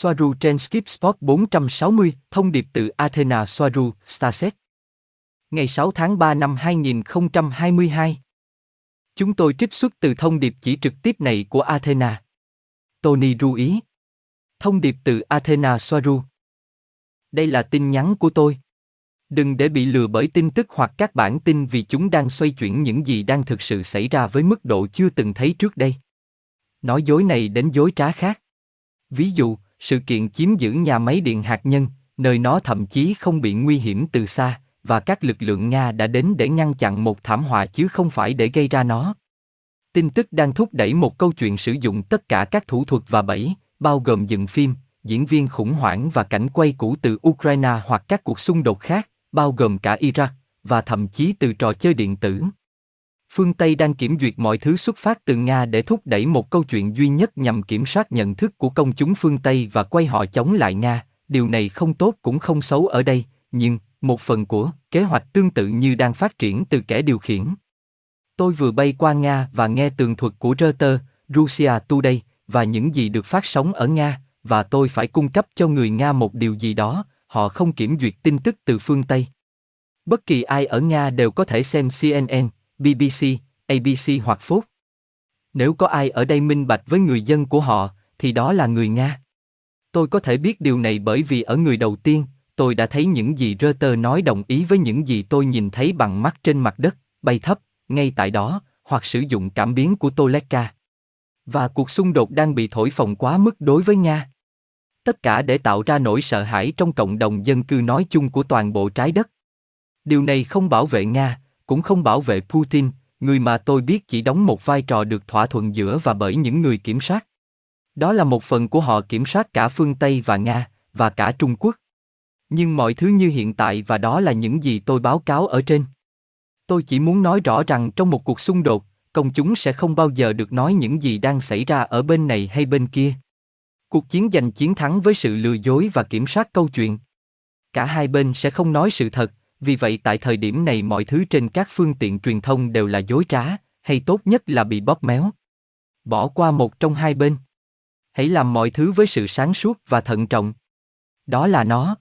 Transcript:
Soaru trên Skip sport 460, thông điệp từ Athena Soaru, Starset. Ngày 6 tháng 3 năm 2022. Chúng tôi trích xuất từ thông điệp chỉ trực tiếp này của Athena. Tony ru ý. Thông điệp từ Athena Soaru. Đây là tin nhắn của tôi. Đừng để bị lừa bởi tin tức hoặc các bản tin vì chúng đang xoay chuyển những gì đang thực sự xảy ra với mức độ chưa từng thấy trước đây. Nói dối này đến dối trá khác. Ví dụ, sự kiện chiếm giữ nhà máy điện hạt nhân, nơi nó thậm chí không bị nguy hiểm từ xa, và các lực lượng Nga đã đến để ngăn chặn một thảm họa chứ không phải để gây ra nó. Tin tức đang thúc đẩy một câu chuyện sử dụng tất cả các thủ thuật và bẫy, bao gồm dựng phim, diễn viên khủng hoảng và cảnh quay cũ từ Ukraine hoặc các cuộc xung đột khác, bao gồm cả Iraq, và thậm chí từ trò chơi điện tử. Phương Tây đang kiểm duyệt mọi thứ xuất phát từ Nga để thúc đẩy một câu chuyện duy nhất nhằm kiểm soát nhận thức của công chúng phương Tây và quay họ chống lại Nga. Điều này không tốt cũng không xấu ở đây, nhưng một phần của kế hoạch tương tự như đang phát triển từ kẻ điều khiển. Tôi vừa bay qua Nga và nghe tường thuật của Reuters, Russia Today và những gì được phát sóng ở Nga, và tôi phải cung cấp cho người Nga một điều gì đó, họ không kiểm duyệt tin tức từ phương Tây. Bất kỳ ai ở Nga đều có thể xem CNN, BBC, ABC hoặc Phúc. Nếu có ai ở đây minh bạch với người dân của họ, thì đó là người Nga. Tôi có thể biết điều này bởi vì ở người đầu tiên, tôi đã thấy những gì Reuters nói đồng ý với những gì tôi nhìn thấy bằng mắt trên mặt đất, bay thấp, ngay tại đó, hoặc sử dụng cảm biến của Toleka. Và cuộc xung đột đang bị thổi phồng quá mức đối với Nga. Tất cả để tạo ra nỗi sợ hãi trong cộng đồng dân cư nói chung của toàn bộ trái đất. Điều này không bảo vệ Nga, cũng không bảo vệ Putin, người mà tôi biết chỉ đóng một vai trò được thỏa thuận giữa và bởi những người kiểm soát. Đó là một phần của họ kiểm soát cả phương Tây và Nga, và cả Trung Quốc. Nhưng mọi thứ như hiện tại và đó là những gì tôi báo cáo ở trên. Tôi chỉ muốn nói rõ rằng trong một cuộc xung đột, công chúng sẽ không bao giờ được nói những gì đang xảy ra ở bên này hay bên kia. Cuộc chiến giành chiến thắng với sự lừa dối và kiểm soát câu chuyện. Cả hai bên sẽ không nói sự thật, vì vậy tại thời điểm này mọi thứ trên các phương tiện truyền thông đều là dối trá, hay tốt nhất là bị bóp méo. Bỏ qua một trong hai bên. Hãy làm mọi thứ với sự sáng suốt và thận trọng. Đó là nó.